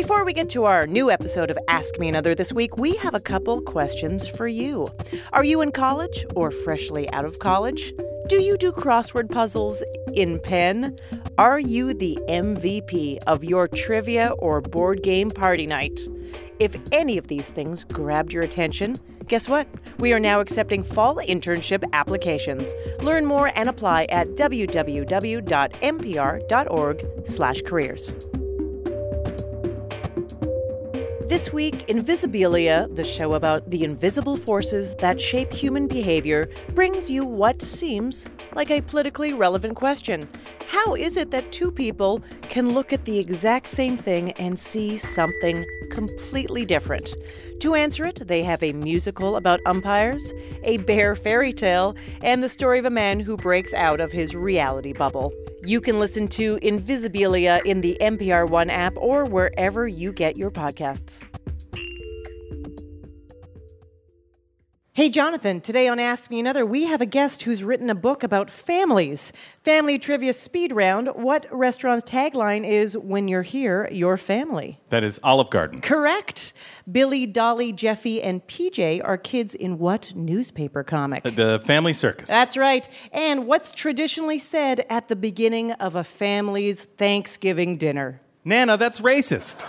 before we get to our new episode of Ask Me Another this week, we have a couple questions for you. Are you in college or freshly out of college? Do you do crossword puzzles in pen? Are you the MVP of your trivia or board game party night? If any of these things grabbed your attention, guess what? We are now accepting fall internship applications. Learn more and apply at www.npr.org/careers. This week, Invisibilia, the show about the invisible forces that shape human behavior, brings you what seems like a politically relevant question. How is it that two people can look at the exact same thing and see something completely different? To answer it, they have a musical about umpires, a bear fairy tale, and the story of a man who breaks out of his reality bubble. You can listen to Invisibilia in the NPR One app or wherever you get your podcasts. Hey, Jonathan, today on Ask Me Another, we have a guest who's written a book about families. Family Trivia Speed Round. What restaurant's tagline is When You're Here, Your Family? That is Olive Garden. Correct. Billy, Dolly, Jeffy, and PJ are kids in what newspaper comic? The Family Circus. That's right. And what's traditionally said at the beginning of a family's Thanksgiving dinner? Nana, that's racist.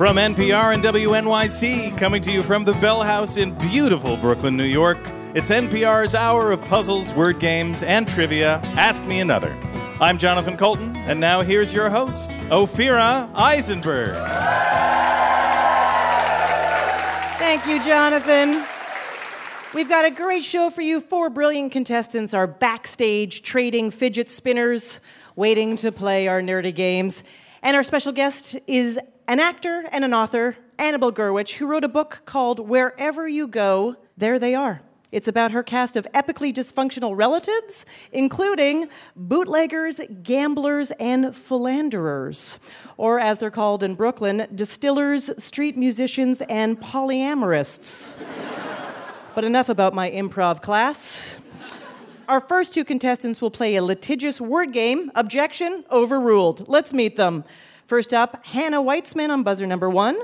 From NPR and WNYC, coming to you from the Bell House in beautiful Brooklyn, New York, it's NPR's hour of puzzles, word games, and trivia. Ask Me Another. I'm Jonathan Coulton, and now here's your host, Ophira Eisenberg. Thank you, Jonathan. We've got a great show for you. Four brilliant contestants are backstage trading fidget spinners, waiting to play our nerdy games. And our special guest is an actor and an author, Annabelle Gurwitch, who wrote a book called Wherever You Go, There They Are. It's about her cast of epically dysfunctional relatives, including bootleggers, gamblers, and philanderers, or as they're called in Brooklyn, distillers, street musicians, and polyamorists. but enough about my improv class. Our first two contestants will play a litigious word game. Objection overruled. Let's meet them. First up, Hannah Weitzman on buzzer number one.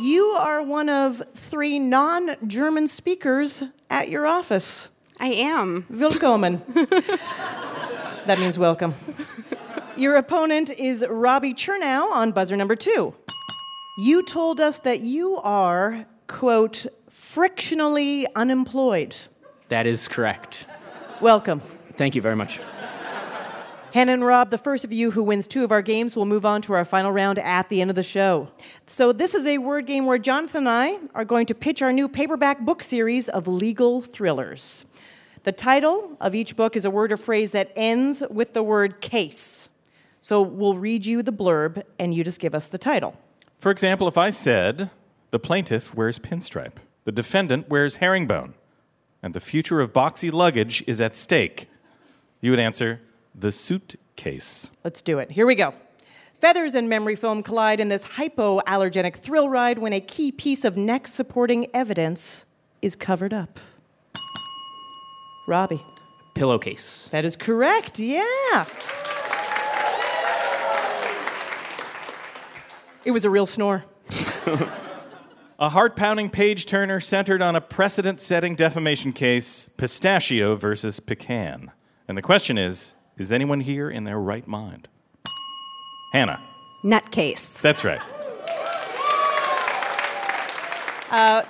You are one of three non German speakers at your office. I am. Willkommen. that means welcome. Your opponent is Robbie Chernow on buzzer number two. You told us that you are, quote, frictionally unemployed. That is correct. Welcome. Thank you very much. Hannah and Rob, the first of you who wins two of our games will move on to our final round at the end of the show. So, this is a word game where Jonathan and I are going to pitch our new paperback book series of legal thrillers. The title of each book is a word or phrase that ends with the word case. So, we'll read you the blurb and you just give us the title. For example, if I said, the plaintiff wears pinstripe, the defendant wears herringbone, and the future of boxy luggage is at stake, you would answer, the suitcase. Let's do it. Here we go. Feathers and memory foam collide in this hypoallergenic thrill ride when a key piece of neck supporting evidence is covered up. Robbie. Pillowcase. That is correct, yeah. It was a real snore. A heart pounding page turner centered on a precedent setting defamation case pistachio versus pecan. And the question is is anyone here in their right mind? Hannah. Nutcase. That's right. Uh,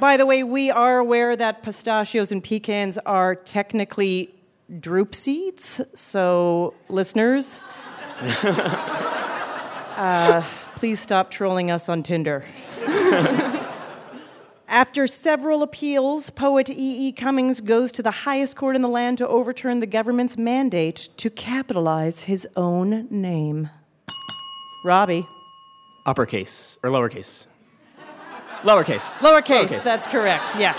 by the way, we are aware that pistachios and pecans are technically drupe seeds. So, listeners, uh, please stop trolling us on Tinder. After several appeals, poet E. E. Cummings goes to the highest court in the land to overturn the government's mandate to capitalize his own name. Robbie. Uppercase or lowercase? Lowercase. Lowercase, Lowercase. that's correct, yeah.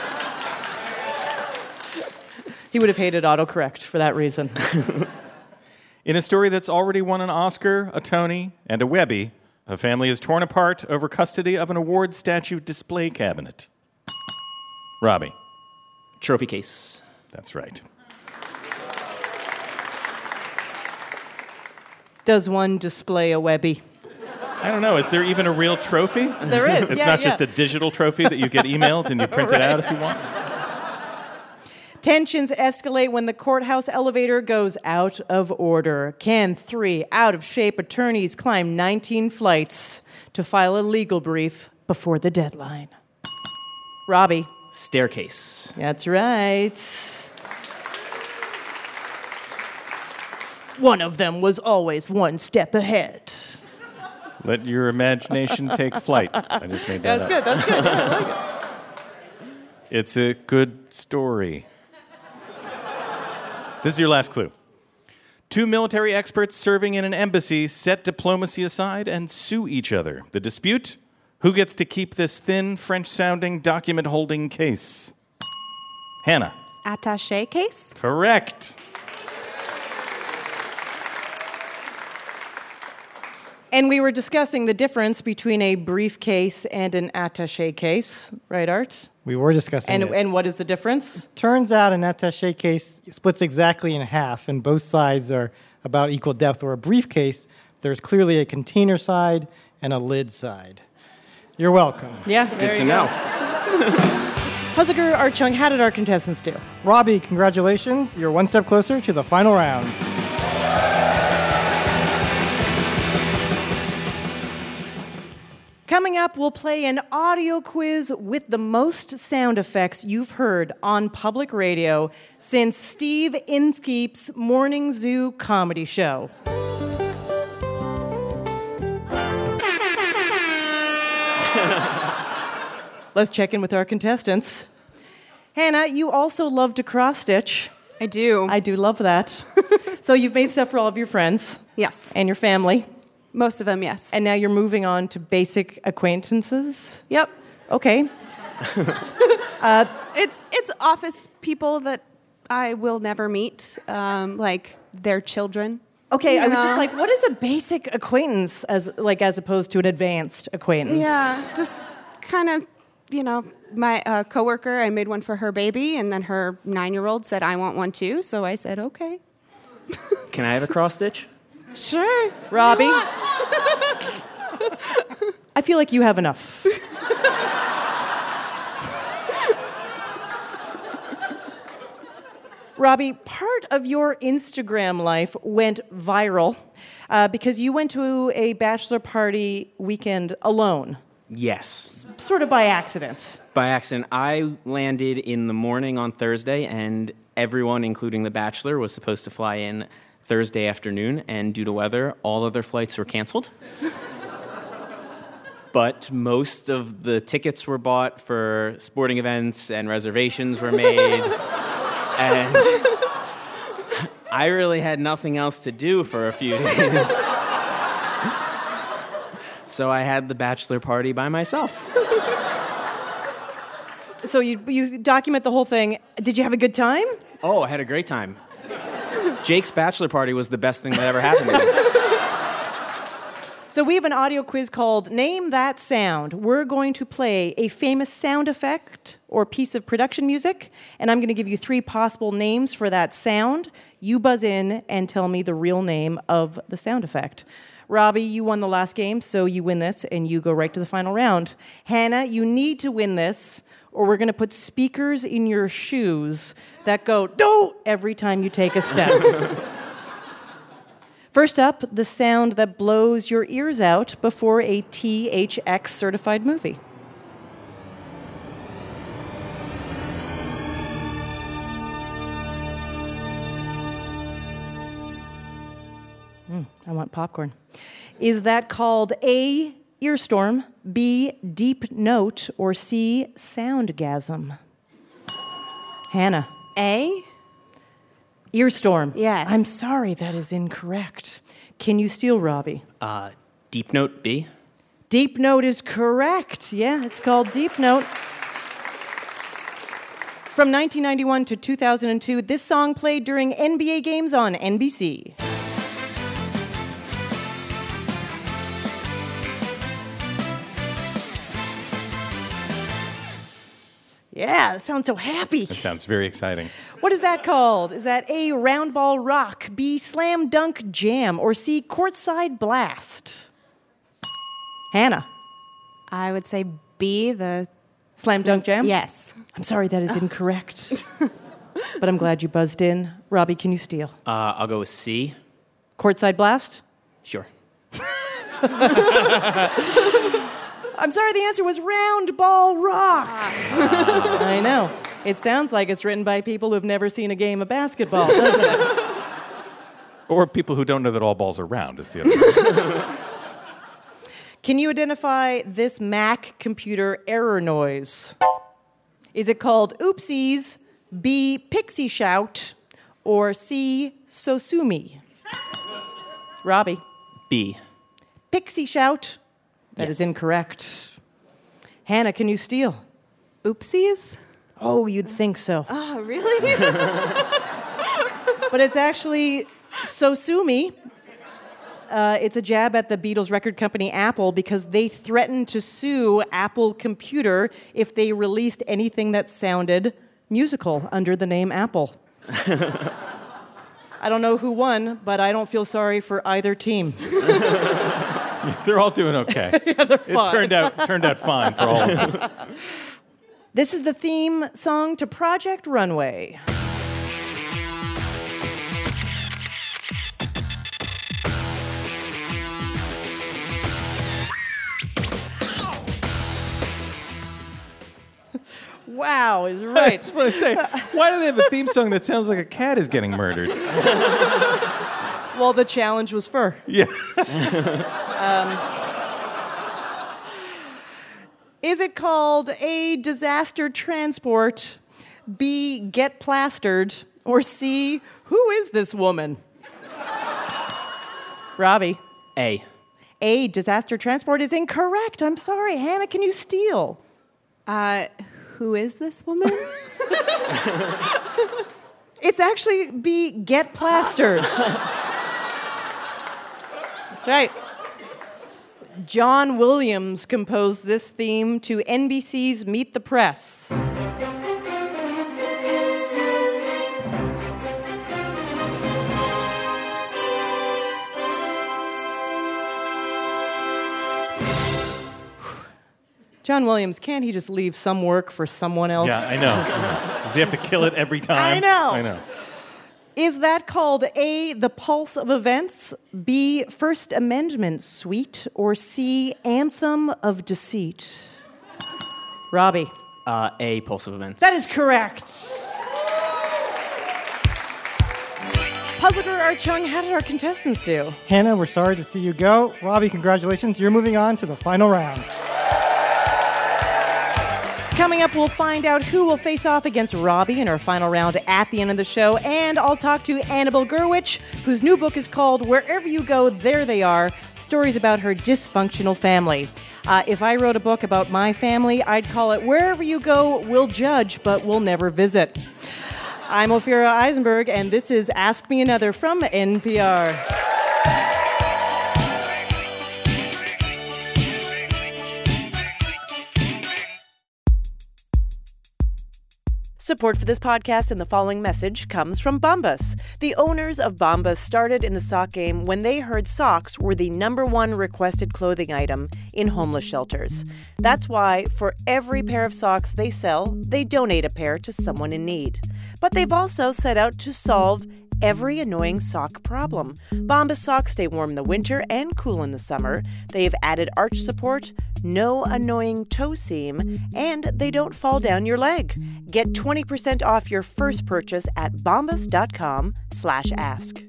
He would have hated autocorrect for that reason. In a story that's already won an Oscar, a Tony, and a Webby, a family is torn apart over custody of an award statue display cabinet. Robbie. Trophy case. That's right. Does one display a Webby? I don't know. Is there even a real trophy? There is. It's yeah, not yeah. just a digital trophy that you get emailed and you print it out if you want. Tensions escalate when the courthouse elevator goes out of order. Can three out of shape attorneys climb 19 flights to file a legal brief before the deadline? Robbie. Staircase. That's right. One of them was always one step ahead. Let your imagination take flight. I just made that That's up. good. That's good. Yeah, I like it. It's a good story. This is your last clue. Two military experts serving in an embassy set diplomacy aside and sue each other. The dispute? Who gets to keep this thin, French sounding document holding case? Hannah. Attache case? Correct. And we were discussing the difference between a briefcase and an attache case, right, Art? We were discussing And, it. and what is the difference? Turns out an attaché case splits exactly in half, and both sides are about equal depth. Or a briefcase, there's clearly a container side and a lid side. You're welcome. Yeah, Good to know. Puzaker, Art Chung, how did our contestants do? Robbie, congratulations. You're one step closer to the final round. Coming up, we'll play an audio quiz with the most sound effects you've heard on public radio since Steve Inskeep's Morning Zoo comedy show. Let's check in with our contestants. Hannah, you also love to cross stitch. I do. I do love that. so you've made stuff for all of your friends yes. and your family, Most of them, yes. and now you're moving on to basic acquaintances. yep. Okay. It's it's office people that I will never meet, um, like their children. Okay, I was just like, what is a basic acquaintance as like as opposed to an advanced acquaintance? Yeah, just kind of, you know, my uh, coworker. I made one for her baby, and then her nine-year-old said, "I want one too." So I said, "Okay, Can I have a cross stitch? sure." Robbie. I feel like you have enough. Robbie, part of your Instagram life went viral uh, because you went to a bachelor party weekend alone, Yes. sort of by accident. By accident, I landed in the morning on Thursday, and everyone, including the bachelor, was supposed to fly in Thursday afternoon, and due to weather, all other flights were canceled. but most of the tickets were bought for sporting events, and reservations were made. and I really had nothing else to do for a few days. So I had the bachelor party by myself. So you, you document the whole thing. Did you have a good time? Oh, I had a great time. Jake's bachelor party was the best thing that ever happened to me. So we have an audio quiz called Name That Sound. We're going to play a famous sound effect or piece of production music, and I'm going to give you three possible names for that sound. You buzz in and tell me the real name of the sound effect. Robbie, you won the last game, so you win this and you go right to the final round. Hannah, you need to win this, or we're going to put speakers in your shoes that go do every time you take a step. First up, the sound that blows your ears out before a THX certified movie. I want popcorn. Is that called A, earstorm, B, deep note, or C, soundgasm? Hannah. A. Earstorm. Yes. I'm sorry, that is incorrect. Can you steal Robbie? Uh, deep note B. Deep Note is correct. Yeah, it's called Deep Note. From 1991 to 2002, this song played during NBA games on NBC. Yeah, that sounds so happy. That sounds very exciting. What is that called? Is that A, round ball rock, B, slam dunk jam, or C, courtside blast? Hannah, I would say B, the. slam dunk jam? Yes. I'm sorry, that is incorrect. but I'm glad you buzzed in. Robbie, can you steal? Uh, I'll go with C. Courtside blast? Sure. I'm sorry, the answer was round ball rock. Ah. I know. It sounds like it's written by people who've never seen a game of basketball, doesn't it? Or people who don't know that all balls are round is the other. Can you identify this Mac computer error noise? Is it called oopsies, B, pixie shout, or C, sosumi? Robbie, B. pixie shout? That is Yes. incorrect. Hannah, can you steal? Oopsies? Oh, you'd think so. Oh, really? but it's actually Sosumi. Uh, it's a jab at the Beatles record company Apple because they threatened to sue Apple Computer if they released anything that sounded musical under the name Apple. I don't know who won, but I don't feel sorry for either team. They're all doing okay. It fine. turned out turned out fine for all of them. This is the theme song to Project Runway. Wow, is I right. just want to say, why do they have a theme song that sounds like a cat is getting murdered? Well, the challenge was fur. Yeah. Is it called A, disaster transport, B, get plastered, or C, who is this woman? Robbie. A. A, disaster transport is incorrect. I'm sorry. Hannah, can you steal? uh, who is this woman? It's actually B, get plastered. That's right. John Williams composed this theme to NBC's Meet the Press. John Williams, can't he just leave some work for someone else? Yeah, I know. Does he have to kill it every time? I know. I know. Is that called A, the pulse of events, B, First Amendment suite, or C, anthem of deceit? Robbie. Uh, A. Pulse of Events. That is correct. Puzzle Girl Art Chung, how did our contestants do? Hannah, we're sorry to see you go. Robbie, congratulations. You're moving on to the final round. Coming up, we'll find out who will face off against Robbie in our final round at the end of the show. And I'll talk to Annabelle Gurwitch, whose new book is called Wherever You Go, There They Are Stories about Her Dysfunctional Family. Uh, if I wrote a book about my family, I'd call it Wherever You Go, We'll Judge, but We'll Never Visit. I'm Ophira Eisenberg, and this is Ask Me Another from NPR. Support for this podcast and the following message comes from Bombas. The owners of Bombas started in the sock game when they heard socks were the number one requested clothing item in homeless shelters. That's why, for every pair of socks they sell, they donate a pair to someone in need. But they've also set out to solve every annoying sock problem. Bombas socks stay warm in the winter and cool in the summer. They've added arch support, no annoying toe seam, and they don't fall down your leg. Get 20% off your first purchase at bombas.com/ask.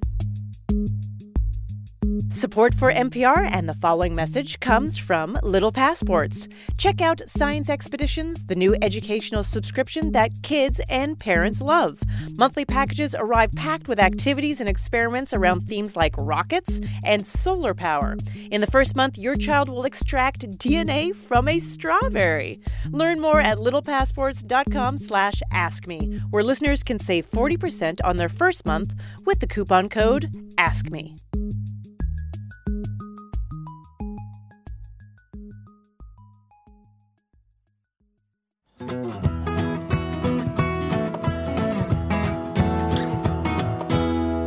Support for NPR and the following message comes from Little Passports. Check out Science Expeditions, the new educational subscription that kids and parents love. Monthly packages arrive packed with activities and experiments around themes like rockets and solar power. In the first month, your child will extract DNA from a strawberry. Learn more at littlepassports.com/askme, where listeners can save 40% on their first month with the coupon code ASKME.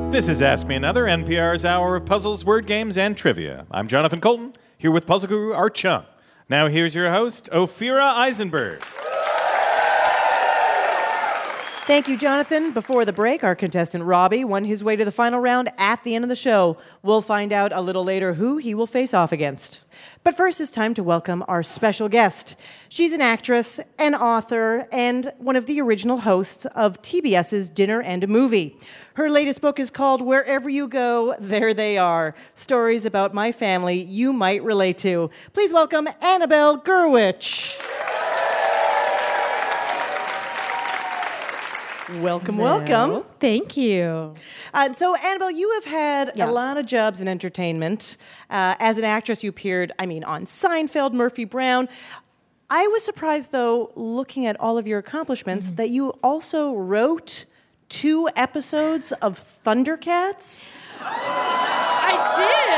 This is Ask Me Another, NPR's hour of puzzles, word games, and trivia. I'm Jonathan Coulton, here with puzzle guru Art Chung. Now here's your host, Ophira Eisenberg. Thank you, Jonathan. Before the break, our contestant Robbie won his way to the final round at the end of the show. We'll find out a little later who he will face off against. But first, it's time to welcome our special guest. She's an actress, an author, and one of the original hosts of TBS's Dinner and a Movie. Her latest book is called Wherever You Go, There They Are Stories About My Family You Might Relate to. Please welcome Annabelle Gurwitch. Welcome, welcome. Thank you. Uh, so, Annabelle, you have had a lot of jobs in entertainment. Uh, as an actress, you appeared, I mean, on Seinfeld, Murphy Brown. I was surprised, though, looking at all of your accomplishments, that you also wrote two episodes of Thundercats. I did.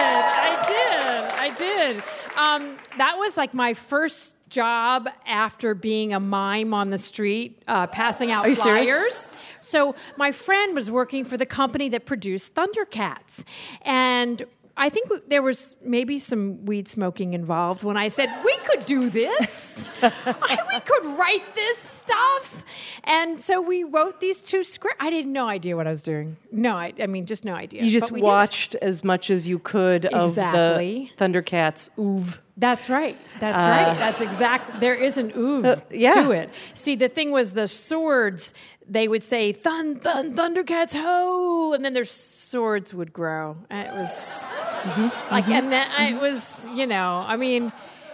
I did. I did. Um, that was like my first job after being a mime on the street, uh, passing out Are you serious? flyers. So my friend was working for the company that produced Thundercats, and. I think w- there was maybe some weed smoking involved when I said we could do this. I, we could write this stuff. And so we wrote these two scripts. I had no idea what I was doing. No, I, I mean, just no idea. You just we did. watched as much as you could of the Thundercats oof. That's right. That's right. That's exactly. There is an ooh Uh, yeah. to it. See, the thing was the swords. They would say "thun thun Thundercats ho," and then their swords would grow. And it was Mm-hmm. like, and then it was, you know, I mean,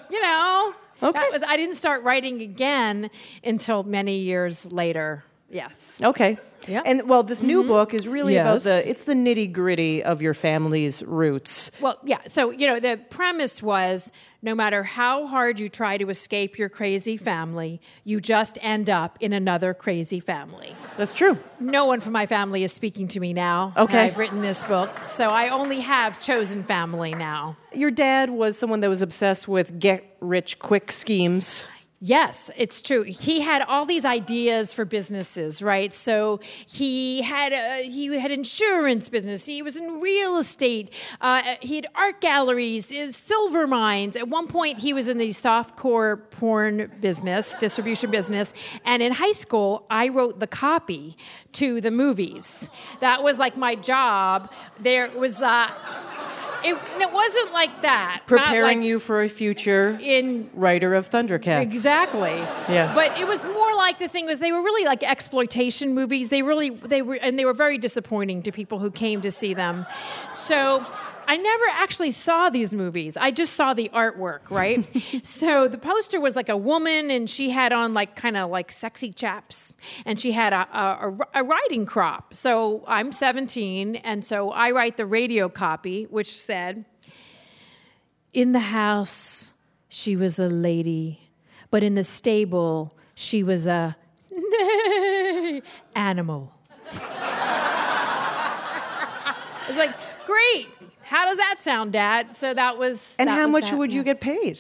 you know, Okay. that was. I didn't start writing again until many years later. Yes. Okay. Yeah. And well, this new mm-hmm. book is really about the it's the nitty gritty of your family's roots. Well, yeah. So, you know, the premise was no matter how hard you try to escape your crazy family, you just end up in another crazy family. That's true. No one from my family is speaking to me now. Okay. I've written this book. So I only have chosen family now. Your dad was someone that was obsessed with get rich quick schemes. Yes, it's true. He had all these ideas for businesses, right? So he had a, he had insurance business. He was in real estate. Uh, he had art galleries, his silver mines. At one point, he was in the softcore porn business, distribution business. And in high school, I wrote the copy to the movies. That was like my job. There was. Uh, it, it wasn't like that. Preparing like you for a future in writer of Thundercats. Exactly. Yeah. But it was more like the thing was they were really like exploitation movies. They really they were and they were very disappointing to people who came to see them. So I never actually saw these movies. I just saw the artwork, right? so the poster was like a woman, and she had on like kind of like sexy chaps, and she had a, a, a riding crop. So I'm 17, and so I write the radio copy, which said, in the house, she was a lady, but in the stable, she was a animal. it's like, great. How does that sound, Dad? So that was. And that how was much that. would you get paid?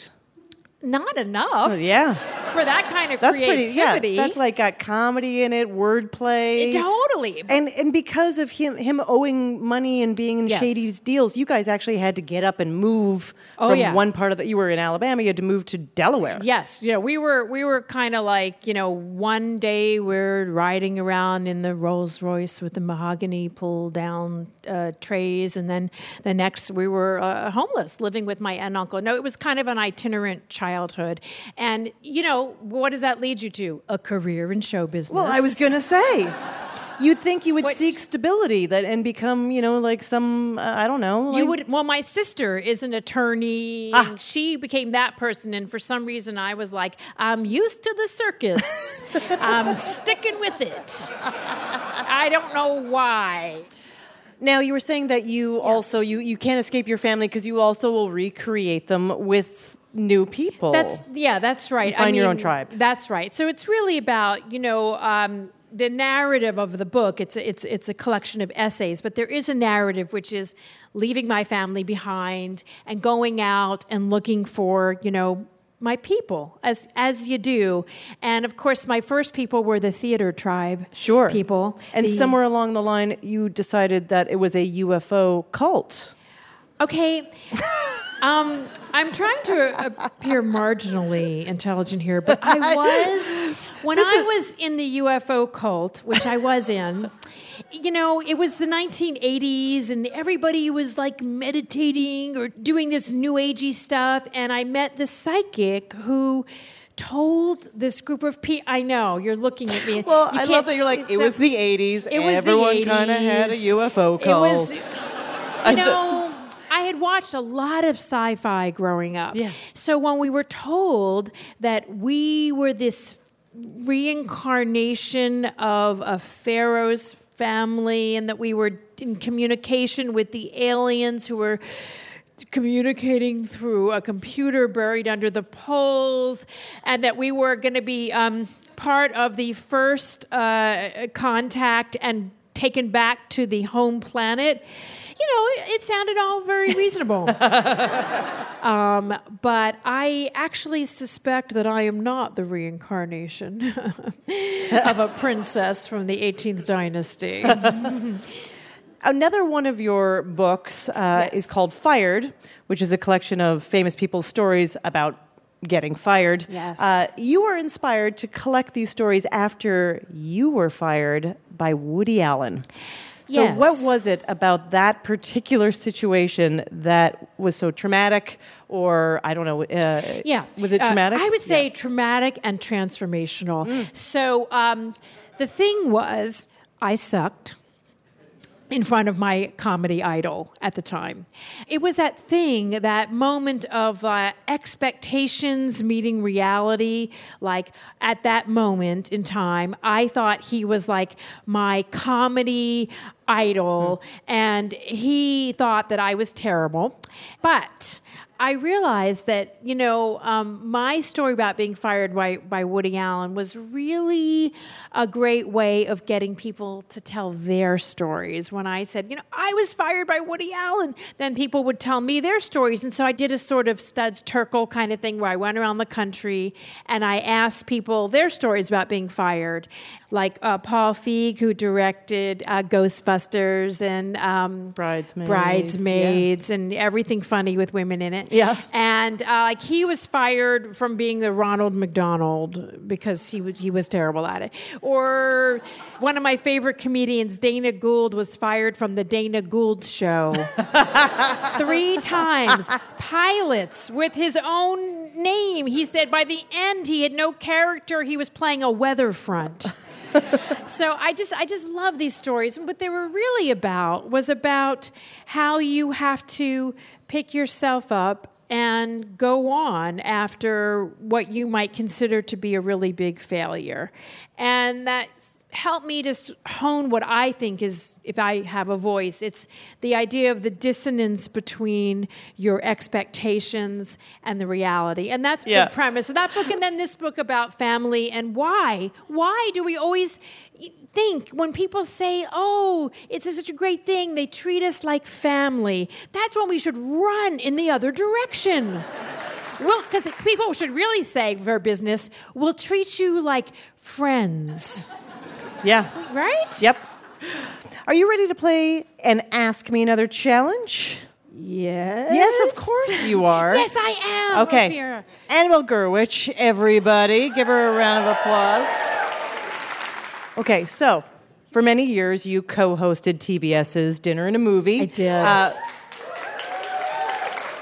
Not enough. Yeah. For that kind of That's pretty creativity. yeah. That's like got comedy in it, wordplay. Totally. And and because of him him owing money and being in Yes. shady deals, you guys actually had to get up and move Oh, from yeah. one part of the you were in Alabama, you had to move to Delaware. Yes, you know, we were we were kind of like, you know, one day we're riding around in the Rolls Royce with the mahogany pull down uh, trays, and then the next we were uh, homeless, living with my aunt and uncle. No, it was kind of an itinerant childhood, and you know, what does that lead you to? A career in show business. Well, I was gonna say. You'd think you would seek stability that and become, you know, like some uh, I don't know. You would. Well, my sister is an attorney. Ah. She became that person, and for some reason, I was like, I'm used to the circus. I'm sticking with it. I don't know why. Now you were saying that you also you you can't escape your family because you also will recreate them with new people. That's yeah, that's right. You find I your own tribe. That's right. So it's really about you know. Um, the narrative of the book it's a, it's it's a collection of essays but there is a narrative which is leaving my family behind and going out and looking for you know my people as as you do and of course my first people were the theater tribe Sure. people And The- somewhere along the line, you decided that it was a UFO cult. Okay. Um, I'm trying to appear marginally intelligent here, but I was when I was in the UFO cult, which I was in. You know, it was the 1980s, and everybody was like meditating or doing this new agey stuff. And I met the psychic who told this group of people. I know you're looking at me. Well, I love that you're like, it was the 80s. it was Everyone the 80s. kind of had a UFO It cult. was, you know, I had watched a lot of sci-fi growing up. Yeah. So when we were told that we were this reincarnation of a pharaoh's family and that we were in communication with the aliens who were communicating through a computer buried under the poles, and that we were going to be um, part of the first uh, contact and taken back to the home planet. You know, it, it sounded all very reasonable. um, but I actually suspect that I am not the reincarnation of a princess from the 18th dynasty. Another one of your books uh, is called Fired, which is a collection of famous people's stories about getting fired. Yes. Uh, you were inspired to collect these stories after you were fired by Woody Allen. So, Yes. what was it about that particular situation that was so traumatic, or I don't know? Uh, Yeah. Was it Uh, traumatic? I would say Yeah. traumatic and transformational. So um, the thing was, I sucked in front of my comedy idol at the time. It was that thing, that moment of uh, expectations meeting reality. Like at that moment in time, I thought he was like my comedy idol, and he thought that I was terrible. But I realized that, you know, um, my story about being fired by, by Woody Allen was really a great way of getting people to tell their stories. When I said, you know, I was fired by Woody Allen, then people would tell me their stories. And so I did a sort of Studs Terkel kind of thing where I went around the country and I asked people their stories about being fired. Like uh, Paul Feig, who directed uh, Ghostbusters and um, Bridesmaids, Bridesmaids and everything funny with women in it. Yeah. And uh, like he was fired from being the Ronald McDonald because he w- he was terrible at it. Or one of my favorite comedians, Dana Gould, was fired from the Dana Gould show three times. Pilots with his own name. He said by the end he had no character. He was playing a weather front so I just I just love these stories. And what they were really about was about how you have to pick yourself up and go on after what you might consider to be a really big failure. And that helped me to hone what I think is, if I have a voice, it's the idea of the dissonance between your expectations and the reality. And that's Yeah. the premise of that book and then this book about family and why. Why do we always think when people say, oh, it's such a great thing, they treat us like family? That's when we should run in the other direction. Well, because people should really say for business, we'll treat you like friends, yeah. right? Yep. Are you ready to play an Ask Me Another challenge? Yes. Yes, of course you are. Yes, I am. Okay. Ophira. Annabelle Gurwitch, everybody, give her a round of applause. Okay, so for many years you co-hosted TBS's Dinner and a Movie. I did. Uh,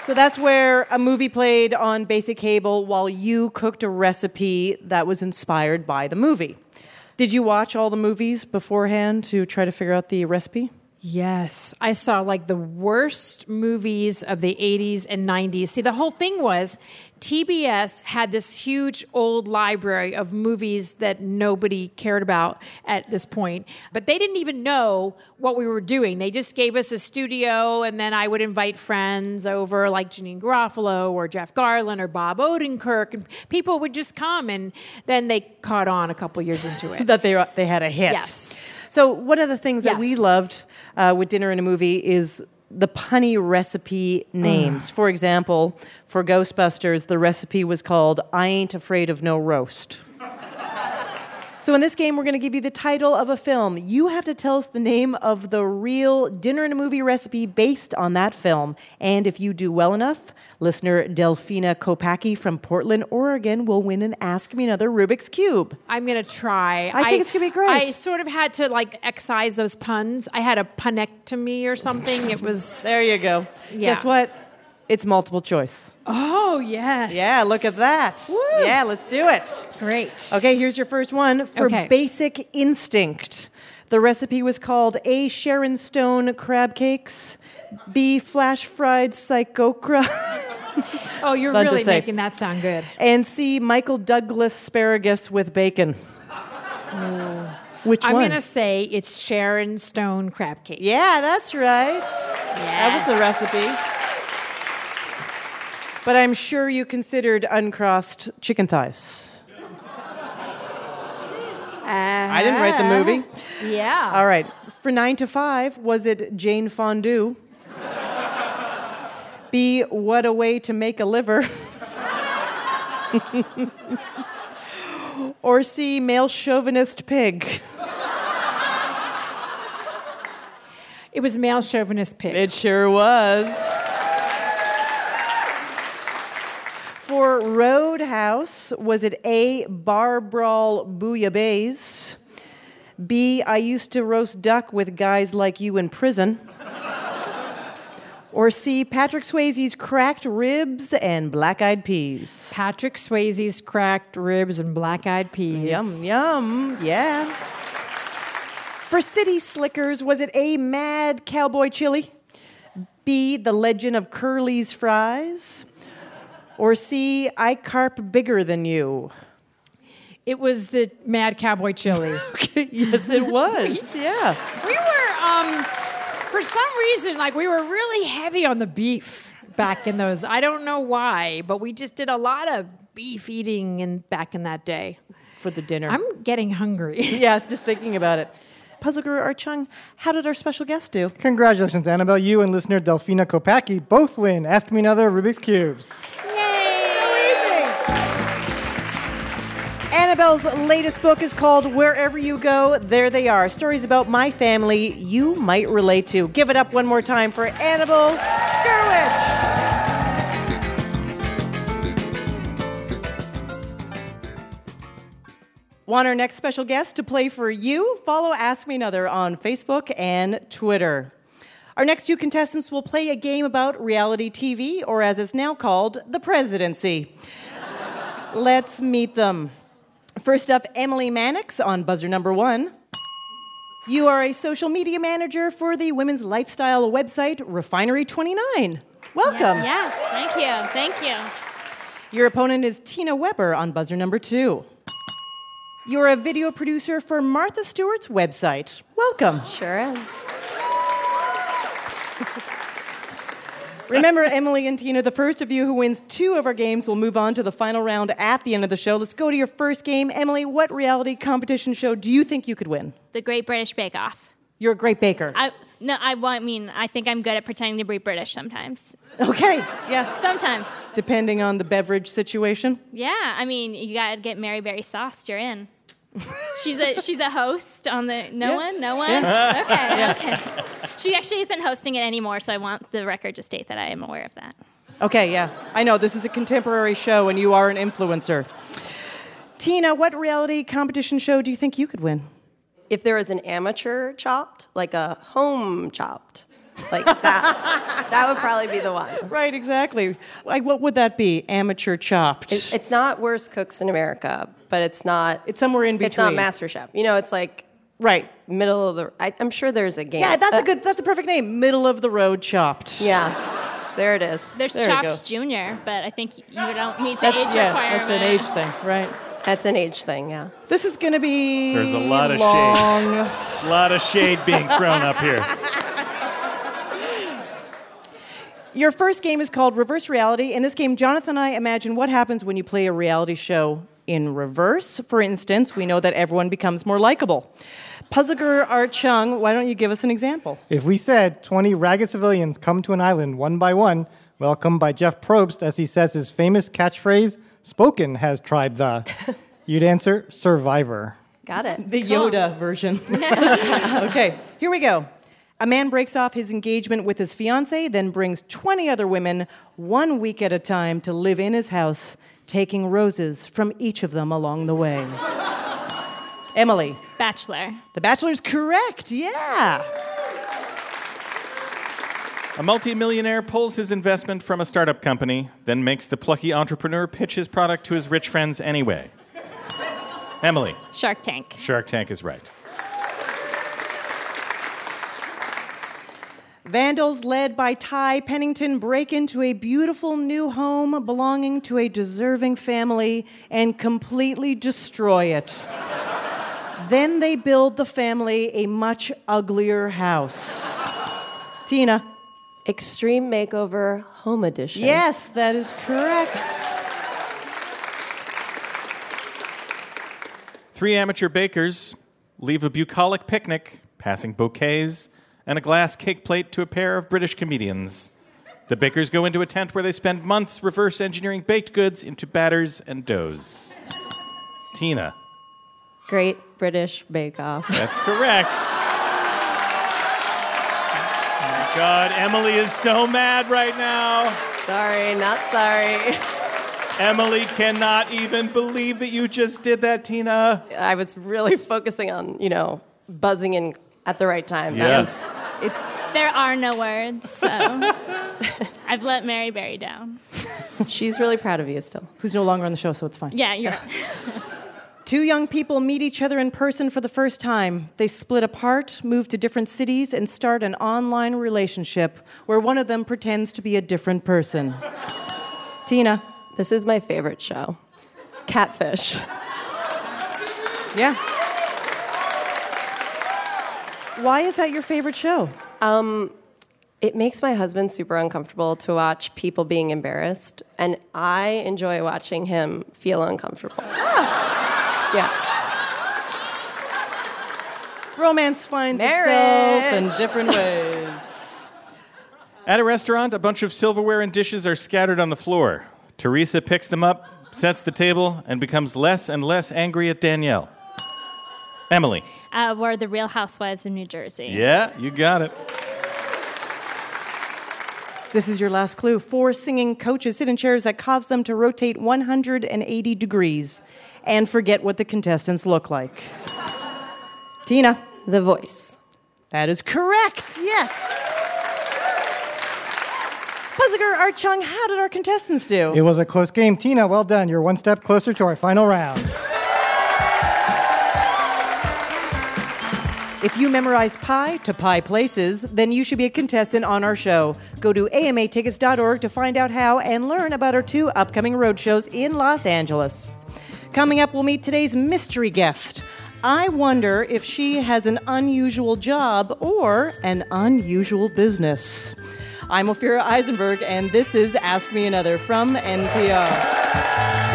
so that's where a movie played on basic cable while you cooked a recipe that was inspired by the movie. Did you watch all the movies beforehand to try to figure out the recipe? Yes, I saw like the worst movies of the 80s and 90s. See, the whole thing was TBS had this huge old library of movies that nobody cared about at this point, but they didn't even know what we were doing. They just gave us a studio, and then I would invite friends over, like Janeane Garofalo or Jeff Garlin or Bob Odenkirk, and people would just come, and then they caught on a couple years into it. that they they had a hit. Yes. So one of the things that we loved uh, with dinner and a movie is the punny recipe names. For example, for Ghostbusters, the recipe was called I Ain't Afraid of No Roast. So, in this game, we're going to give you the title of a film. You have to tell us the name of the real dinner and a movie recipe based on that film. And if you do well enough, listener Delphina Kopacki from Portland, Oregon will win an Ask Me Another Rubik's Cube. I'm gonna try. I think it's gonna be great. I sort of had to like excise those puns. I had a punectomy or something. It was. There you go. Yeah. Guess what? It's multiple choice. Oh yes. Yeah, look at that. Woo. Yeah, let's do it. Great. Okay, here's your first one for Okay. Basic Instinct. The recipe was called A. Sharon Stone crab cakes, B. Flash fried psychocra, Oh, you're really making that sound good. and C. Michael Douglas asparagus with bacon. Which I'm one? gonna say it's Sharon Stone crab cake. Yeah, that's right. That was the recipe. But I'm sure you considered uncrossed chicken thighs. Uh-huh. I didn't write the movie. Yeah. All right. For nine to five, was it Jane Fondue? B. What a way to make a liver. or C. Male chauvinist pig. It was male chauvinist pig. It sure was. For Roadhouse, was it A. Bar Brawl Bouillabaisse? B. I used to roast duck with guys like you in prison? Or C. Patrick Swayze's cracked ribs and black eyed peas? Patrick Swayze's cracked ribs and black eyed peas. Yum, yum, yeah. For City Slickers, was it A. Mad Cowboy Chili? B. The Legend of Curly's Fries? Or C. I Carp Bigger Than You? It was the Mad Cowboy Chili. yes, it was. yeah. we were, um, for some reason, like we were really heavy on the beef back in those. I don't know why, but we just did a lot of beef eating in back in that day. For the dinner. I'm getting hungry. yeah, just thinking about it. Puzzle Guru Art Chung, how did our special guest do? Congratulations, Annabelle. You and listener Delphina Kopacki both win Ask Me Another Rubik's Cubes. Annabelle's latest book is called Wherever You Go, There They Are. Stories about my family you might relate to. Give it up one more time for Annabelle Gurwitch. Want our next special guest to play for you? Follow Ask Me Another on Facebook and Twitter. Our next two contestants will play a game about reality TV, or as it's now called, the presidency. Let's meet them. First up, Emily Mannix on buzzer number one. You are a social media manager for the women's lifestyle website Refinery29. Welcome. Yes, thank you, thank you. Your opponent is Tina Weber on buzzer number two. You're a video producer for Martha Stewart's website. Welcome. Sure is. Remember, Emily and Tina, the first of you who wins two of our games will move on to the final round at the end of the show. Let's go to your first game. Emily, what reality competition show do you think you could win? The Great British Bake Off. You're a great baker. I no, I, well, I mean, I think I'm good at pretending to be British sometimes. Okay, yeah. Sometimes. Depending on the beverage situation. Yeah, I mean, you gotta get Mary Berry sauced. You're in. She's a she's a host on the no Yeah. one no one okay okay she actually isn't hosting it anymore so i want the record to state that i am aware of that Okay, yeah. I know this is a contemporary show and you are an influencer. Tina, what reality competition show do you think you could win? if there was an amateur chopped, like a home chopped, like that, that would probably be the one. Right, exactly. Like, what would that be? Amateur chopped. It- It's not worst cooks in America, but it's not. It's somewhere in between. It's not between. MasterChef. You know, it's like right. middle of the. I, I'm sure there's a game. Yeah, that's Uh, a good. That's a perfect name. Middle of the road chopped. Yeah, there it is. there's There you chops junior but i think you don't meet the That's, age yeah, requirement that's an age thing, right? That's an age thing. Yeah. This is going to be There's a lot of long. A lot of shade being thrown up here. Your first game is called Reverse Reality. In this game, Jonathan and I imagine what happens when you play a reality show In reverse, for instance, we know that everyone becomes more likable. Puzzle Puzzler Art Chung, why don't you give us an example? If we said 20 ragged civilians come to an island one by one, welcomed by Jeff Probst as he says his famous catchphrase, spoken has tried the, you'd answer survivor. Got it. The Yoda version. okay, here we go. A man breaks off his engagement with his fiancee, then brings 20 other women one week at a time to live in his house, taking roses from each of them along the way. Emily, Bachelor. The Bachelor's correct, yeah. A multimillionaire pulls his investment from a startup company, then makes the plucky entrepreneur pitch his product to his rich friends anyway. Emily, Shark Tank. Shark Tank is right. Vandals led by Ty Pennington break into a beautiful new home belonging to a deserving family and completely destroy it. then they build the family a much uglier house. Tina. Extreme Makeover Home Edition. Yes, that is correct. Three amateur bakers leave a bucolic picnic, passing bouquets and a glass cake plate to a pair of British comedians. The bakers go into a tent where they spend months reverse engineering baked goods into batters and doughs. Tina. Great British Bake Off. That's correct. Oh my God, Emily is so mad right now. sorry, not sorry. Emily cannot even believe that you just did that, Tina. I was really focusing on, you know, buzzing in at the right time. That Yeah. was- It's There are no words, so I've let Mary Berry down. she's really proud of you still. who's no longer on the show, so it's fine. Yeah, you're. Two young people meet each other in person for the first time. They split apart, move to different cities, and start an online relationship where one of them pretends to be a different person. Tina. This is my favorite show. Catfish. Yeah. Why is that your favorite show? Um, it makes my husband super uncomfortable to watch people being embarrassed, and I enjoy watching him feel uncomfortable. Ah. Yeah. Romance finds Marriage. itself in different ways. At a restaurant, a bunch of silverware and dishes are scattered on the floor. Teresa picks them up, sets the table, and becomes less and less angry at Danielle. Emily. Uh, we're the Real Housewives of New Jersey. Yeah, you got it. This is your last clue. Four singing coaches sit in chairs that cause them to rotate 180 degrees and forget what the contestants look like. Tina. The voice. That is correct. Yes. Puzzle guru Art Chung, how did our contestants do? It was a close game. Tina, well done. You're one step closer to our final round. If you memorized pi to pi places, then you should be a contestant on our show. Go to amatickets.org to find out how and learn about our two upcoming road shows in Los Angeles. Coming up, we'll meet today's mystery guest. I wonder if she has an unusual job or an unusual business. I'm Ophira Eisenberg, and this is Ask Me Another from NPR.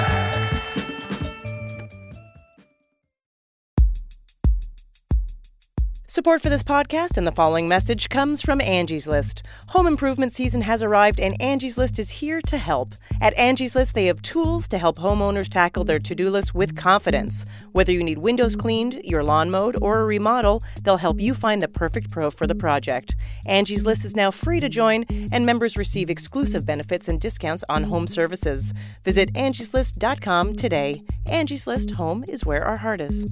Support for this podcast and the following message comes from Angie's List. Home improvement season has arrived, and Angie's List is here to help. At Angie's List, they have tools to help homeowners tackle their to do list with confidence. Whether you need windows cleaned, your lawn mowed, or a remodel, they'll help you find the perfect pro for the project. Angie's List is now free to join, and members receive exclusive benefits and discounts on home services. Visit angieslist.com today. Angie's List Home is where our heart is.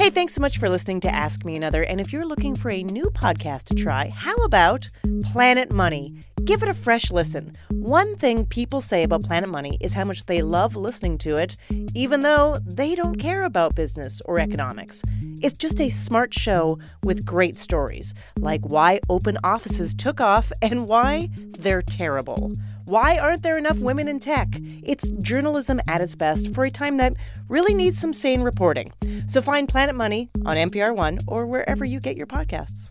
Hey, thanks so much for listening to Ask Me Another. And if you're looking for a new podcast to try, how about Planet Money? Give it a fresh listen. One thing people say about Planet Money is how much they love listening to it, even though they don't care about business or economics. It's just a smart show with great stories, like why open offices took off and why they're terrible. Why aren't there enough women in tech? It's journalism at its best for a time that really needs some sane reporting. So find Planet Money on NPR One or wherever you get your podcasts.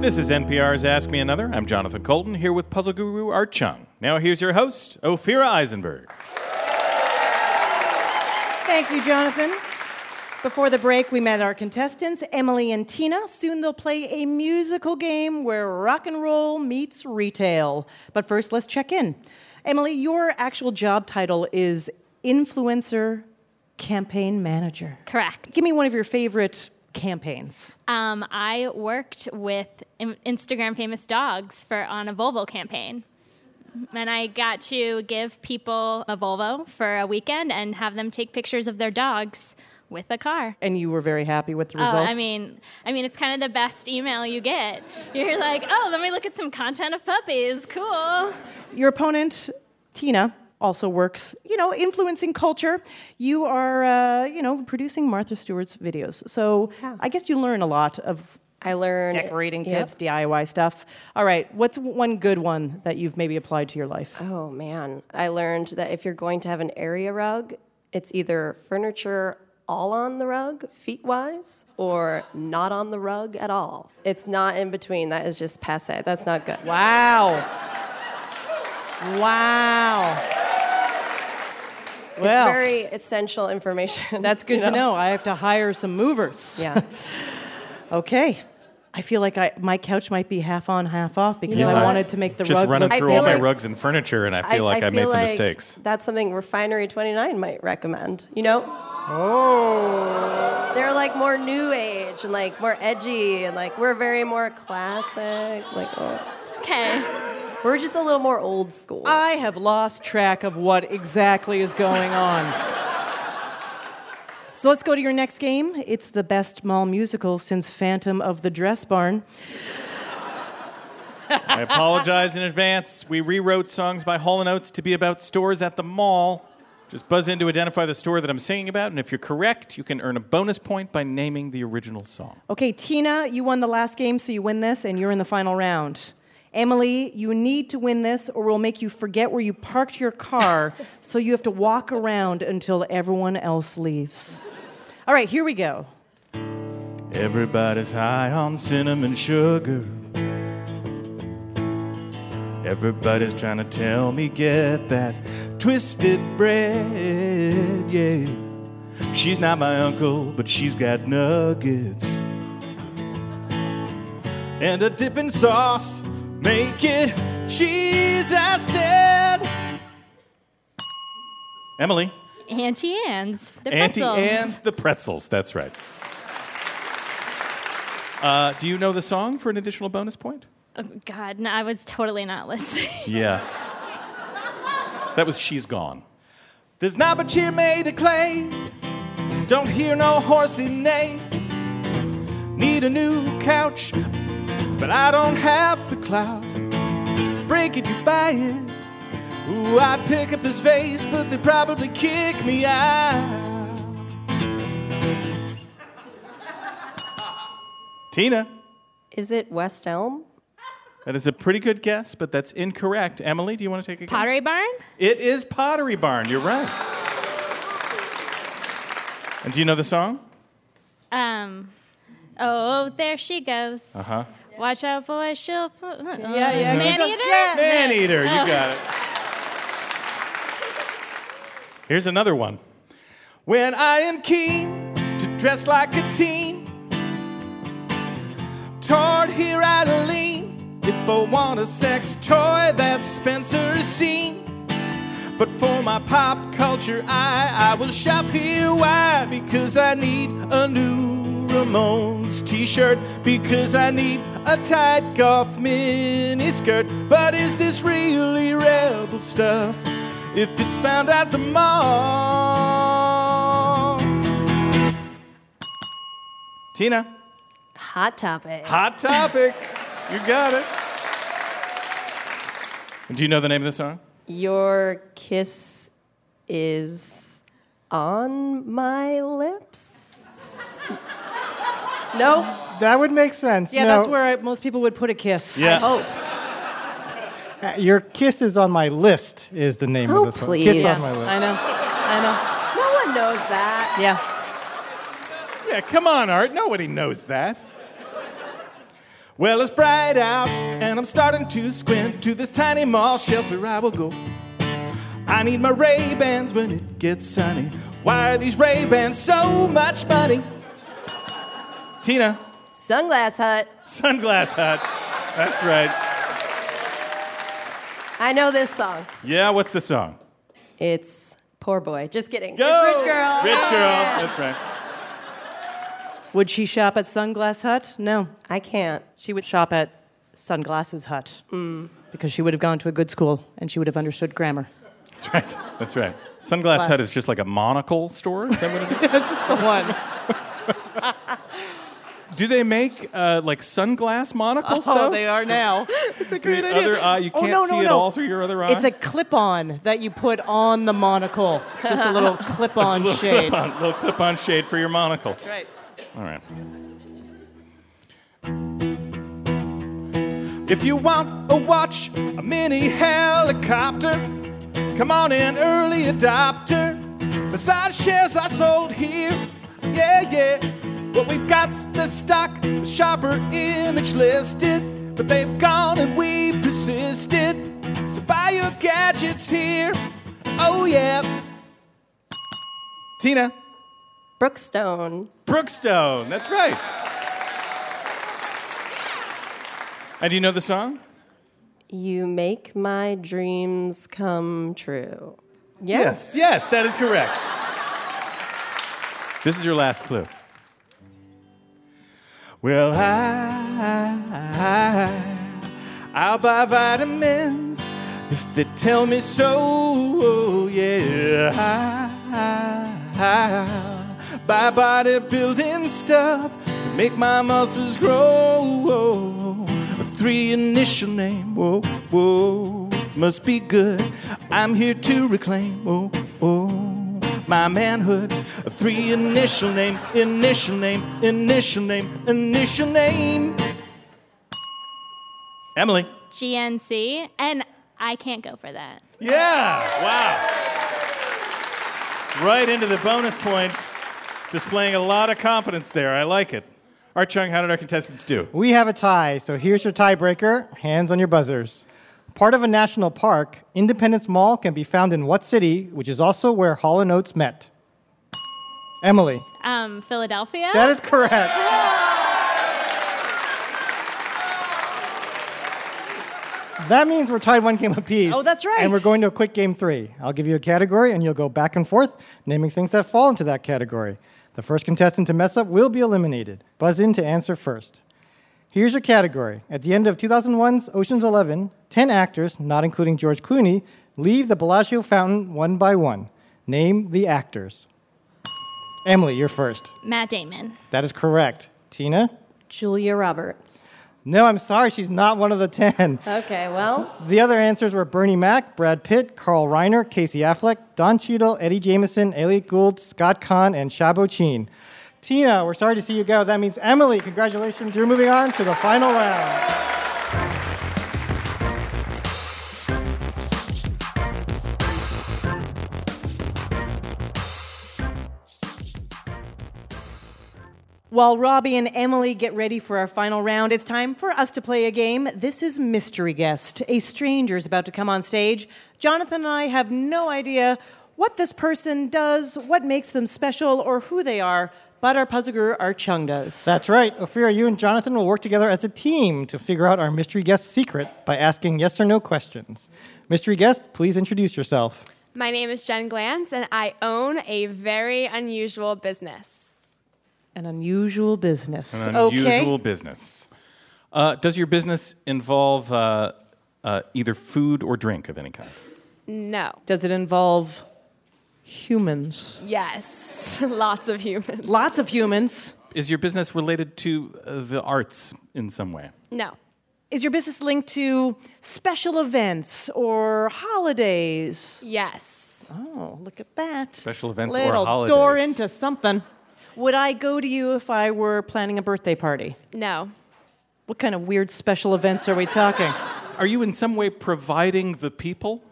This is NPR's Ask Me Another. I'm Jonathan Coulton here with puzzle guru Art Chung. Now here's your host, Ophira Eisenberg. Thank you, Jonathan. Before the break, we met our contestants, Emily and Tina. Soon they'll play a musical game where rock and roll meets retail. But first, let's check in. Emily, your actual job title is influencer campaign manager. Correct. Give me one of your favorite campaigns. Um, I worked with Instagram famous dogs for on a Volvo campaign. And I got to give people a Volvo for a weekend and have them take pictures of their dogs with a car. And you were very happy with the Oh, results? I mean, I mean, it's kind of the best email you get. You're like, oh, let me look at some content of puppies. Cool. Your opponent, Tina, also works, you know, influencing culture. You are, uh, you know, producing Martha Stewart's videos. So I guess you learn a lot of I learned decorating Yep. tips, DIY stuff. All right, what's one good one that you've maybe applied to your life? Oh man, I learned that if you're going to have an area rug, it's either furniture all on the rug, feet wise, or not on the rug at all. It's not in between. That is just passe. That's not good. Wow. Wow. Well, it's very essential information. that's good you to know. I have to hire some movers. Yeah. Okay. I feel like I, my couch might be half on, half off because know I wanted to make the Just rug running look through feel all my rugs and furniture, and I feel like I, made feel some like mistakes. That's something Refinery 29 might recommend. You know? Oh. They're like more new age and like more edgy and like we're very more classic. Like oh. Okay. we're just a little more old school. I have lost track of what exactly is going on. So let's go to your next game. It's the best mall musical since Phantom of the Dress Barn. I apologize in advance. We rewrote songs by Hall & Oates to be about stores at the mall. Just buzz in to identify the store that I'm singing about, and if you're correct, you can earn a bonus point by naming the original song. Okay, Tina, you won the last game, so you win this, and you're in the final round. Emily, you need to win this, or we'll make you forget where you parked your car, so you have to walk around until everyone else leaves. All right, here we go. Everybody's high on cinnamon sugar. Everybody's trying to tell me get that twisted bread, yeah. She's not my uncle, but she's got nuggets. And a dipping sauce, make it cheese, I said. Emily, Auntie Anne's. The Auntie pretzels. Anne's the pretzels. That's right. Uh, do you know the song for an additional bonus point? Oh, God, no, I was totally not listening. Yeah. That was She's Gone. There's not a chair made of clay. Don't hear no horsey neigh. Need a new couch, but I don't have the clout. Break it, you buy it. Ooh, I'd pick up this vase, but they'd probably kick me out. Tina, Is it West Elm? that is a pretty good guess, but that's incorrect. Emily, do you want to take a guess? Pottery Barn? It is Pottery Barn. You're right. And do you know the song? Um, oh, there she goes. Uh huh. Watch out, boy, she'll. Uh, Yeah, yeah, Man eater? Yeah. Man Eater. You Oh. got it. Here's another one. When I am keen to dress like a teen, toward here I lean. If I want a sex toy, that's Spencer's scene. But for my pop culture eye, I will shop here. Why? Because I need a new Ramones t-shirt. Because I need a tight golf mini skirt. But is this really rebel stuff? If it's found at the mall. Tina, Hot Topic. hot topic. you got it. Do you know the name of the song? Your kiss is on my lips. No. That would make sense. Yeah, No, that's where I, most people would put a kiss. Yeah. Oh, uh, Your Kiss is on my list is the name Oh, of the song. please. Kiss Yes. on my list. I know. I know. no one knows that. Yeah. Yeah, come on, Art. Nobody knows that. Well, it's bright out, and I'm starting to squint. To this tiny mall shelter I will go. I need my Ray Bans when it gets sunny. Why are these Ray Bans so much money? Tina, Sunglass Hut. Sunglass Hut. That's right. I know this song. Yeah, what's the song? It's Poor Boy. Just kidding. Go! It's Rich Girl. Rich Girl. Yeah. That's right. Would she shop at Sunglass Hut? No. I can't. She would shop at Sunglasses Hut hmm. because she would have gone to a good school and she would have understood grammar. That's right. That's right. Sunglass Glass. Hut is just like a monocle store. Is that what it is? Just the one. Do they make uh, like sunglass monocles? Oh, though? they are now. It's a great The idea. other eye, you Oh, can't no, see no, it no. all through your other eye. It's a clip-on that you put on the monocle. Just a little clip-on little shade. clip-on, little clip-on shade for your monocle. That's right. All right. If you want a watch, a mini helicopter, come on in, early adopter. Massage chairs are sold here, yeah, yeah. What we've got's the stock, the sharper image listed, but they've gone and we persisted. So buy your gadgets here, oh yeah. Tina. Brookstone. Brookstone, that's right. And do you know the song? You make my dreams come true. Yes, yes, that is correct. This is your last clue. Well, I, I'll buy vitamins if they tell me so. Yeah, I'll buy bodybuilding stuff to make my muscles grow. A three initial name, whoa, whoa, must be good. I'm here to reclaim, whoa, oh, my manhood. A three initial name, initial name, initial name, initial name. Emily. GNC, and I can't go for that. Yeah, wow. Right into the bonus points, displaying a lot of confidence there. I like it. Art Chung, how did our contestants do? We have a tie, so here's your tiebreaker. Hands on your buzzers. Part of a national park, Independence Mall can be found in what city, which is also where Hall and Oates met? Emily. Um, Philadelphia. That is correct. That means we're tied one game apiece. Oh, that's right. And we're going to a quick game three. I'll give you a category, and you'll go back and forth, naming things that fall into that category. The first contestant to mess up will be eliminated. Buzz in to answer first. Here's your category. At the end of 2001's Ocean's 11, 10 actors, not including George Clooney, leave the Bellagio fountain one by one. Name the actors. Emily, you're first. Matt Damon. That is correct. Tina? Julia Roberts. No, I'm sorry, she's not one of the 10. Okay, well, The other answers were Bernie Mac, Brad Pitt, Carl Reiner, Casey Affleck, Don Cheadle, Eddie Jemison, Elliott Gould, Scott Caan, and Shaobo Qin. Tina, we're sorry to see you go. That means Emily, congratulations. You're moving on to the final round. While Robbie and Emily get ready for our final round, it's time for us to play a game. This is Mystery Guest. A stranger is about to come on stage. Jonathan and I have no idea what this person does, what makes them special, or who they are, but our puzzle guru, Art Chung, does. That's right. Ophira, you and Jonathan will work together as a team to figure out our mystery guest secret by asking yes or no questions. Mystery guest, please introduce yourself. My name is Jen Glantz, and I own a very unusual business. An unusual business. An okay. unusual business. Uh, does your business involve uh, uh, either food or drink of any kind? No. Does it involve humans? Yes. Lots of humans. Lots of humans. Is your business related to uh, the arts in some way? No. Is your business linked to special events or holidays? Yes. Oh, look at that. Special events or Little holidays. door into something. Would I go to you if I were planning a birthday party? No. What kind of weird special events are we talking? Are you in some way providing the people?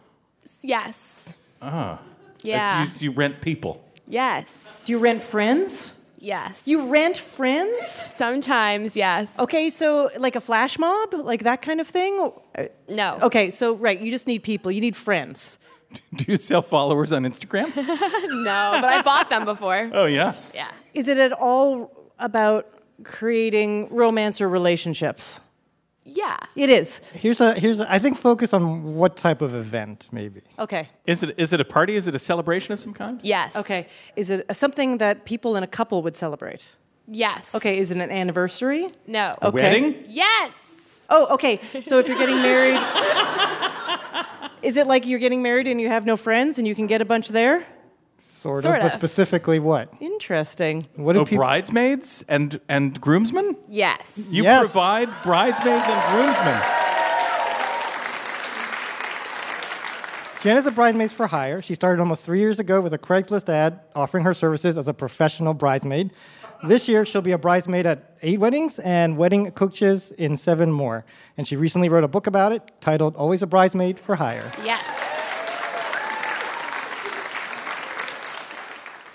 Yes. Ah. Yeah. You, you rent people. Yes. Do you rent friends? Yes. You rent friends? Sometimes, yes. Okay, so like a flash mob, like that kind of thing? Uh, No. Okay, so right, you just need people, you need friends. Do you sell followers on Instagram? No, but I bought them before. oh, yeah. Yeah. Is it at all about creating romance or relationships? Yeah. It is. Here's a here's a, I think focus on what type of event maybe. Okay. Is it, is it a party? Is it a celebration of some kind? Yes. Okay. Is it something that people in a couple would celebrate? Yes. Okay, is it an anniversary? No. A Okay. wedding? Yes. Oh, okay. So if you're getting married, is it like you're getting married and you have no friends and you can get a bunch there? Sort, Sort of, but specifically what? Interesting. What do Oh, people bridesmaids and, and groomsmen? Yes. You Yes. provide bridesmaids and groomsmen. Jen is a bridesmaid for hire. She started almost three years ago with a Craigslist ad offering her services as a professional bridesmaid. This year, she'll be a bridesmaid at eight weddings and wedding coaches in seven more. And she recently wrote a book about it titled Always a Bridesmaid for Hire. Yes.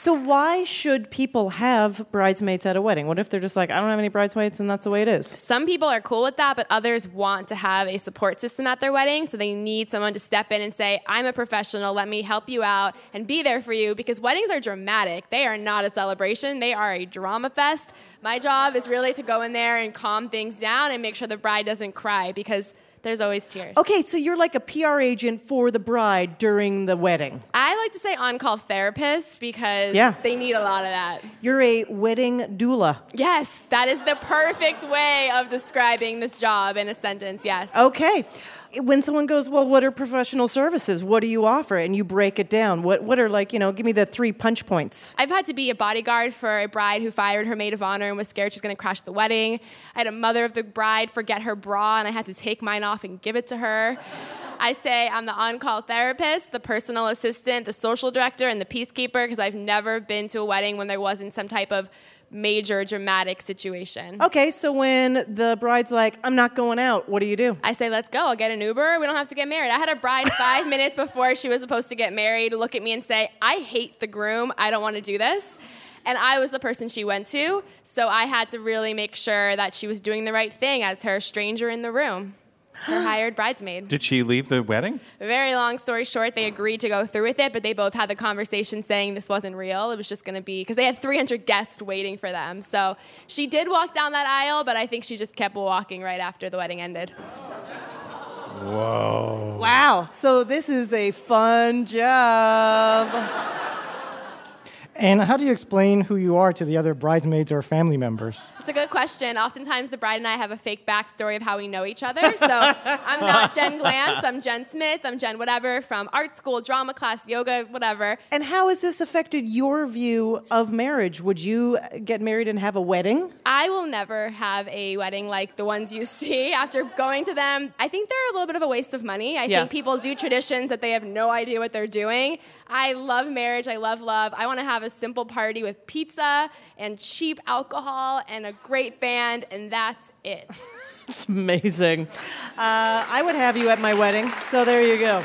So why should people have bridesmaids at a wedding? What if they're just like, I don't have any bridesmaids and that's the way it is? Some people are cool with that, but others want to have a support system at their wedding. So they need someone to step in and say, I'm a professional, let me help you out and be there for you because weddings are dramatic. They are not a celebration, they are a drama fest. My job is really to go in there and calm things down and make sure the bride doesn't cry because there's always tears. Okay, so you're like a PR agent for the bride during the wedding. I like to say on call therapist because Yeah. they need a lot of that. You're a wedding doula. Yes, that is the perfect way of describing this job in a sentence. Yes. Okay. When someone goes, Well, what are professional services? What do you offer? And you break it down. What, what are like, you know, give me the three punch points. I've had to be a bodyguard for a bride who fired her maid of honor and was scared she was going to crash the wedding. I had a mother of the bride forget her bra and I had to take mine off and give it to her. I say I'm the on call therapist, the personal assistant, the social director, and the peacekeeper because I've never been to a wedding when there wasn't some type of major dramatic situation. Okay, so when the bride's like, I'm not going out, what do you do? I say, let's go. I'll get an Uber. We don't have to get married. I had a bride five minutes before she was supposed to get married look at me and say, I hate the groom. I don't want to do this. And I was the person she went to. So I had to really make sure that she was doing the right thing as her stranger in the room, her hired bridesmaid. Did she leave the wedding? Very long story short, they agreed to go through with it, but they both had the conversation saying this wasn't real. It was just going to be because they had 300 guests waiting for them. So she did walk down that aisle, but I think she just kept walking right after the wedding ended. Whoa. Wow. So this is a fun job. And how do you explain who you are to the other bridesmaids or family members? It's a good question. Oftentimes, the bride and I have a fake backstory of how we know each other. So I'm not Jen Glantz. I'm Jen Smith. I'm Jen whatever from art school, drama class, yoga, whatever. And how has this affected your view of marriage? Would you get married and have a wedding? I will never have a wedding like the ones you see after going to them. I think they're a little bit of a waste of money. I Yeah. think people do traditions that they have no idea what they're doing. I love marriage. I love love. I want to have a simple party with pizza and cheap alcohol and a great band, and that's it. It's amazing. Uh, I would have you at my wedding, so there you go.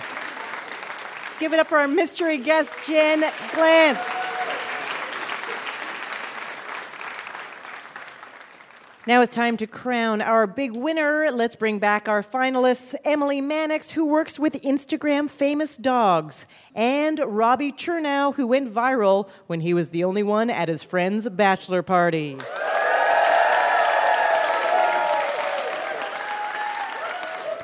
Give it up for our mystery guest, Jen Glantz. Now it's time to crown our big winner. Let's bring back our finalists Emily Mannix, who works with Instagram famous dogs, and Robbie Chernow, who went viral when he was the only one at his friend's bachelor party.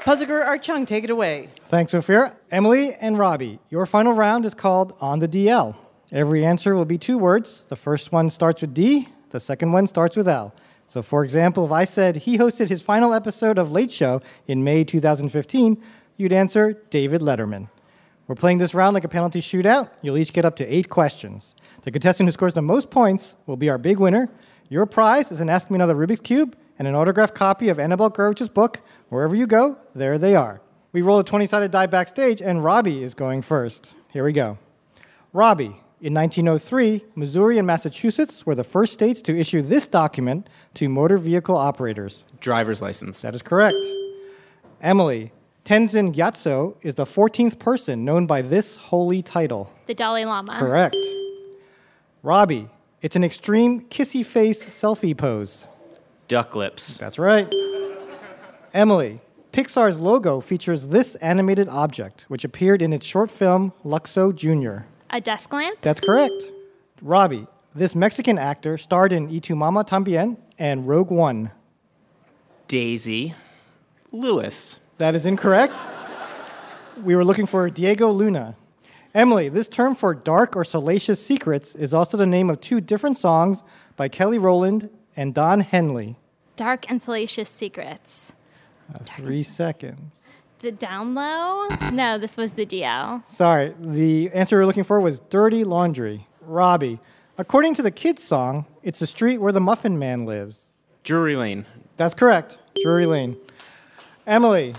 Puzzler Art Chung, take it away. Thanks, Ophir. Emily and Robbie, your final round is called On the DL. Every answer will be two words. The first one starts with D, the second one starts with L. So, for example, if I said he hosted his final episode of Late Show in May 2015, you'd answer David Letterman. We're playing this round like a penalty shootout. You'll each get up to eight questions. The contestant who scores the most points will be our big winner. Your prize is an Ask Me Another Rubik's Cube and an autographed copy of Annabelle Gurwitch's book. Wherever you go, there they are. We roll a 20 sided die backstage, and Robbie is going first. Here we go. Robbie, in 1903, Missouri and Massachusetts were the first states to issue this document to motor vehicle operators. Driver's license. That is correct. Emily, Tenzin Gyatso is the 14th person known by this holy title. The Dalai Lama. Correct. Robbie, It's an extreme kissy face selfie pose. Duck lips. That's right. Emily, Pixar's logo features this animated object, which appeared in its short film Luxo Jr. A desk lamp? That's correct. Robbie, this Mexican actor starred in Y Tu Mama Tambien and Rogue One. Daisy. Lewis. That is incorrect. We were looking for Diego Luna. Emily, this term for dark or salacious secrets is also the name of two different songs by Kelly Rowland and Don Henley. Dark and Salacious Secrets. Uh, three seconds. The down low? No, this was the DL. Sorry, the answer we are looking for was Dirty Laundry. Robbie, according to the kids' song, it's the street where the Muffin Man lives. Drury Lane. That's correct, Drury Lane. Emily,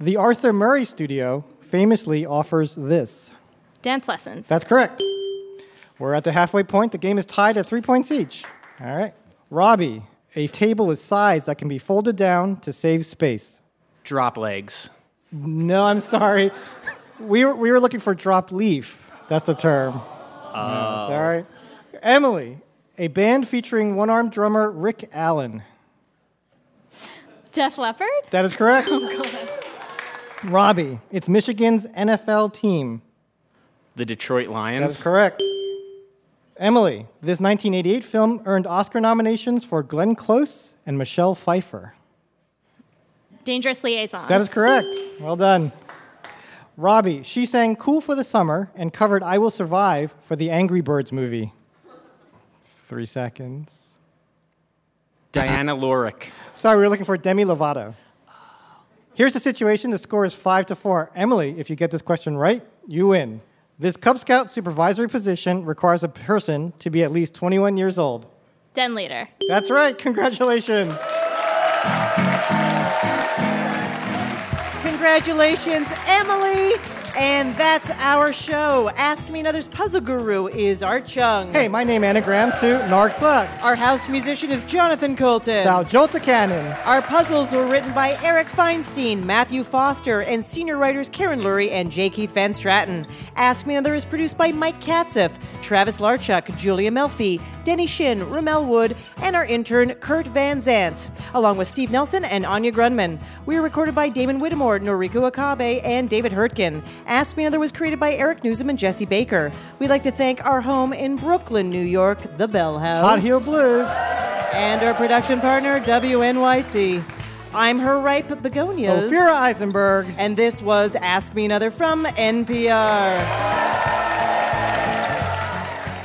the Arthur Murray Studio famously offers this. Dance lessons. That's correct. We're at the halfway point. The game is tied at three points each. All right. Robbie, a table is sized that can be folded down to save space. Drop legs. No, I'm sorry. we, were, we were looking for drop leaf. That's the term. Oh. No, sorry. Emily, a band featuring one armed drummer Rick Allen. Def Leppard? That is correct. Oh, God. Robbie, it's Michigan's NFL team. The Detroit Lions. That is correct. Emily, this 1988 film earned Oscar nominations for Glenn Close and Michelle Pfeiffer. Dangerous Liaisons. That is correct. Well done. Robbie, she sang Cool for the Summer and covered I Will Survive for the Angry Birds movie. Three seconds. Diana Lorick. Sorry, we were looking for Demi Lovato. Here's the situation the score is five to four. Emily, if you get this question right, you win. This Cub Scout supervisory position requires a person to be at least 21 years old. Den leader. That's right. Congratulations. Congratulations, Emily. And that's our show. Ask Me Another's puzzle guru is Art Chung. Hey, my name is anagrams to Nark Thug. Our house musician is Jonathan Coulton. Now Jolta Cannon. Our puzzles were written by Eric Feinstein, Matthew Foster, and senior writers Karen Lurie and J. Keith Van Straaten. Ask Me Another is produced by Mike Katzif, Travis Larchuk, Julia Melfi, Denny Shin, Rommel Wood, and our intern Kurt Van Zant, along with Steve Nelson and Anya Grundmann. We are recorded by Damon Whittemore, Noriko Okabe, and David Hurtgen. Ask Me Another was created by Eric Newsom and Jesse Baker. We'd like to thank our home in Brooklyn, New York, the Bell House. Hot Heel Blues. And our production partner, WNYC. I'm her ripe begonias. Ophira Eisenberg. And this was Ask Me Another from NPR.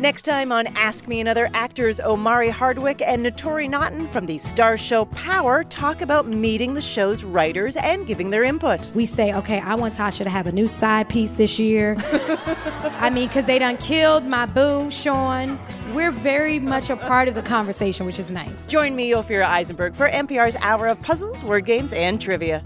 Next time on Ask Me Another, actors Omari Hardwick and Naturi Naughton from the Starz Show Power talk about meeting the show's writers and giving their input. We say, okay, I want Tasha to have a new side piece this year. I mean, because they done killed my boo, Sean. We're very much a part of the conversation, which is nice. Join me, Ophira Eisenberg, for NPR's Hour of Puzzles, Word Games, and Trivia.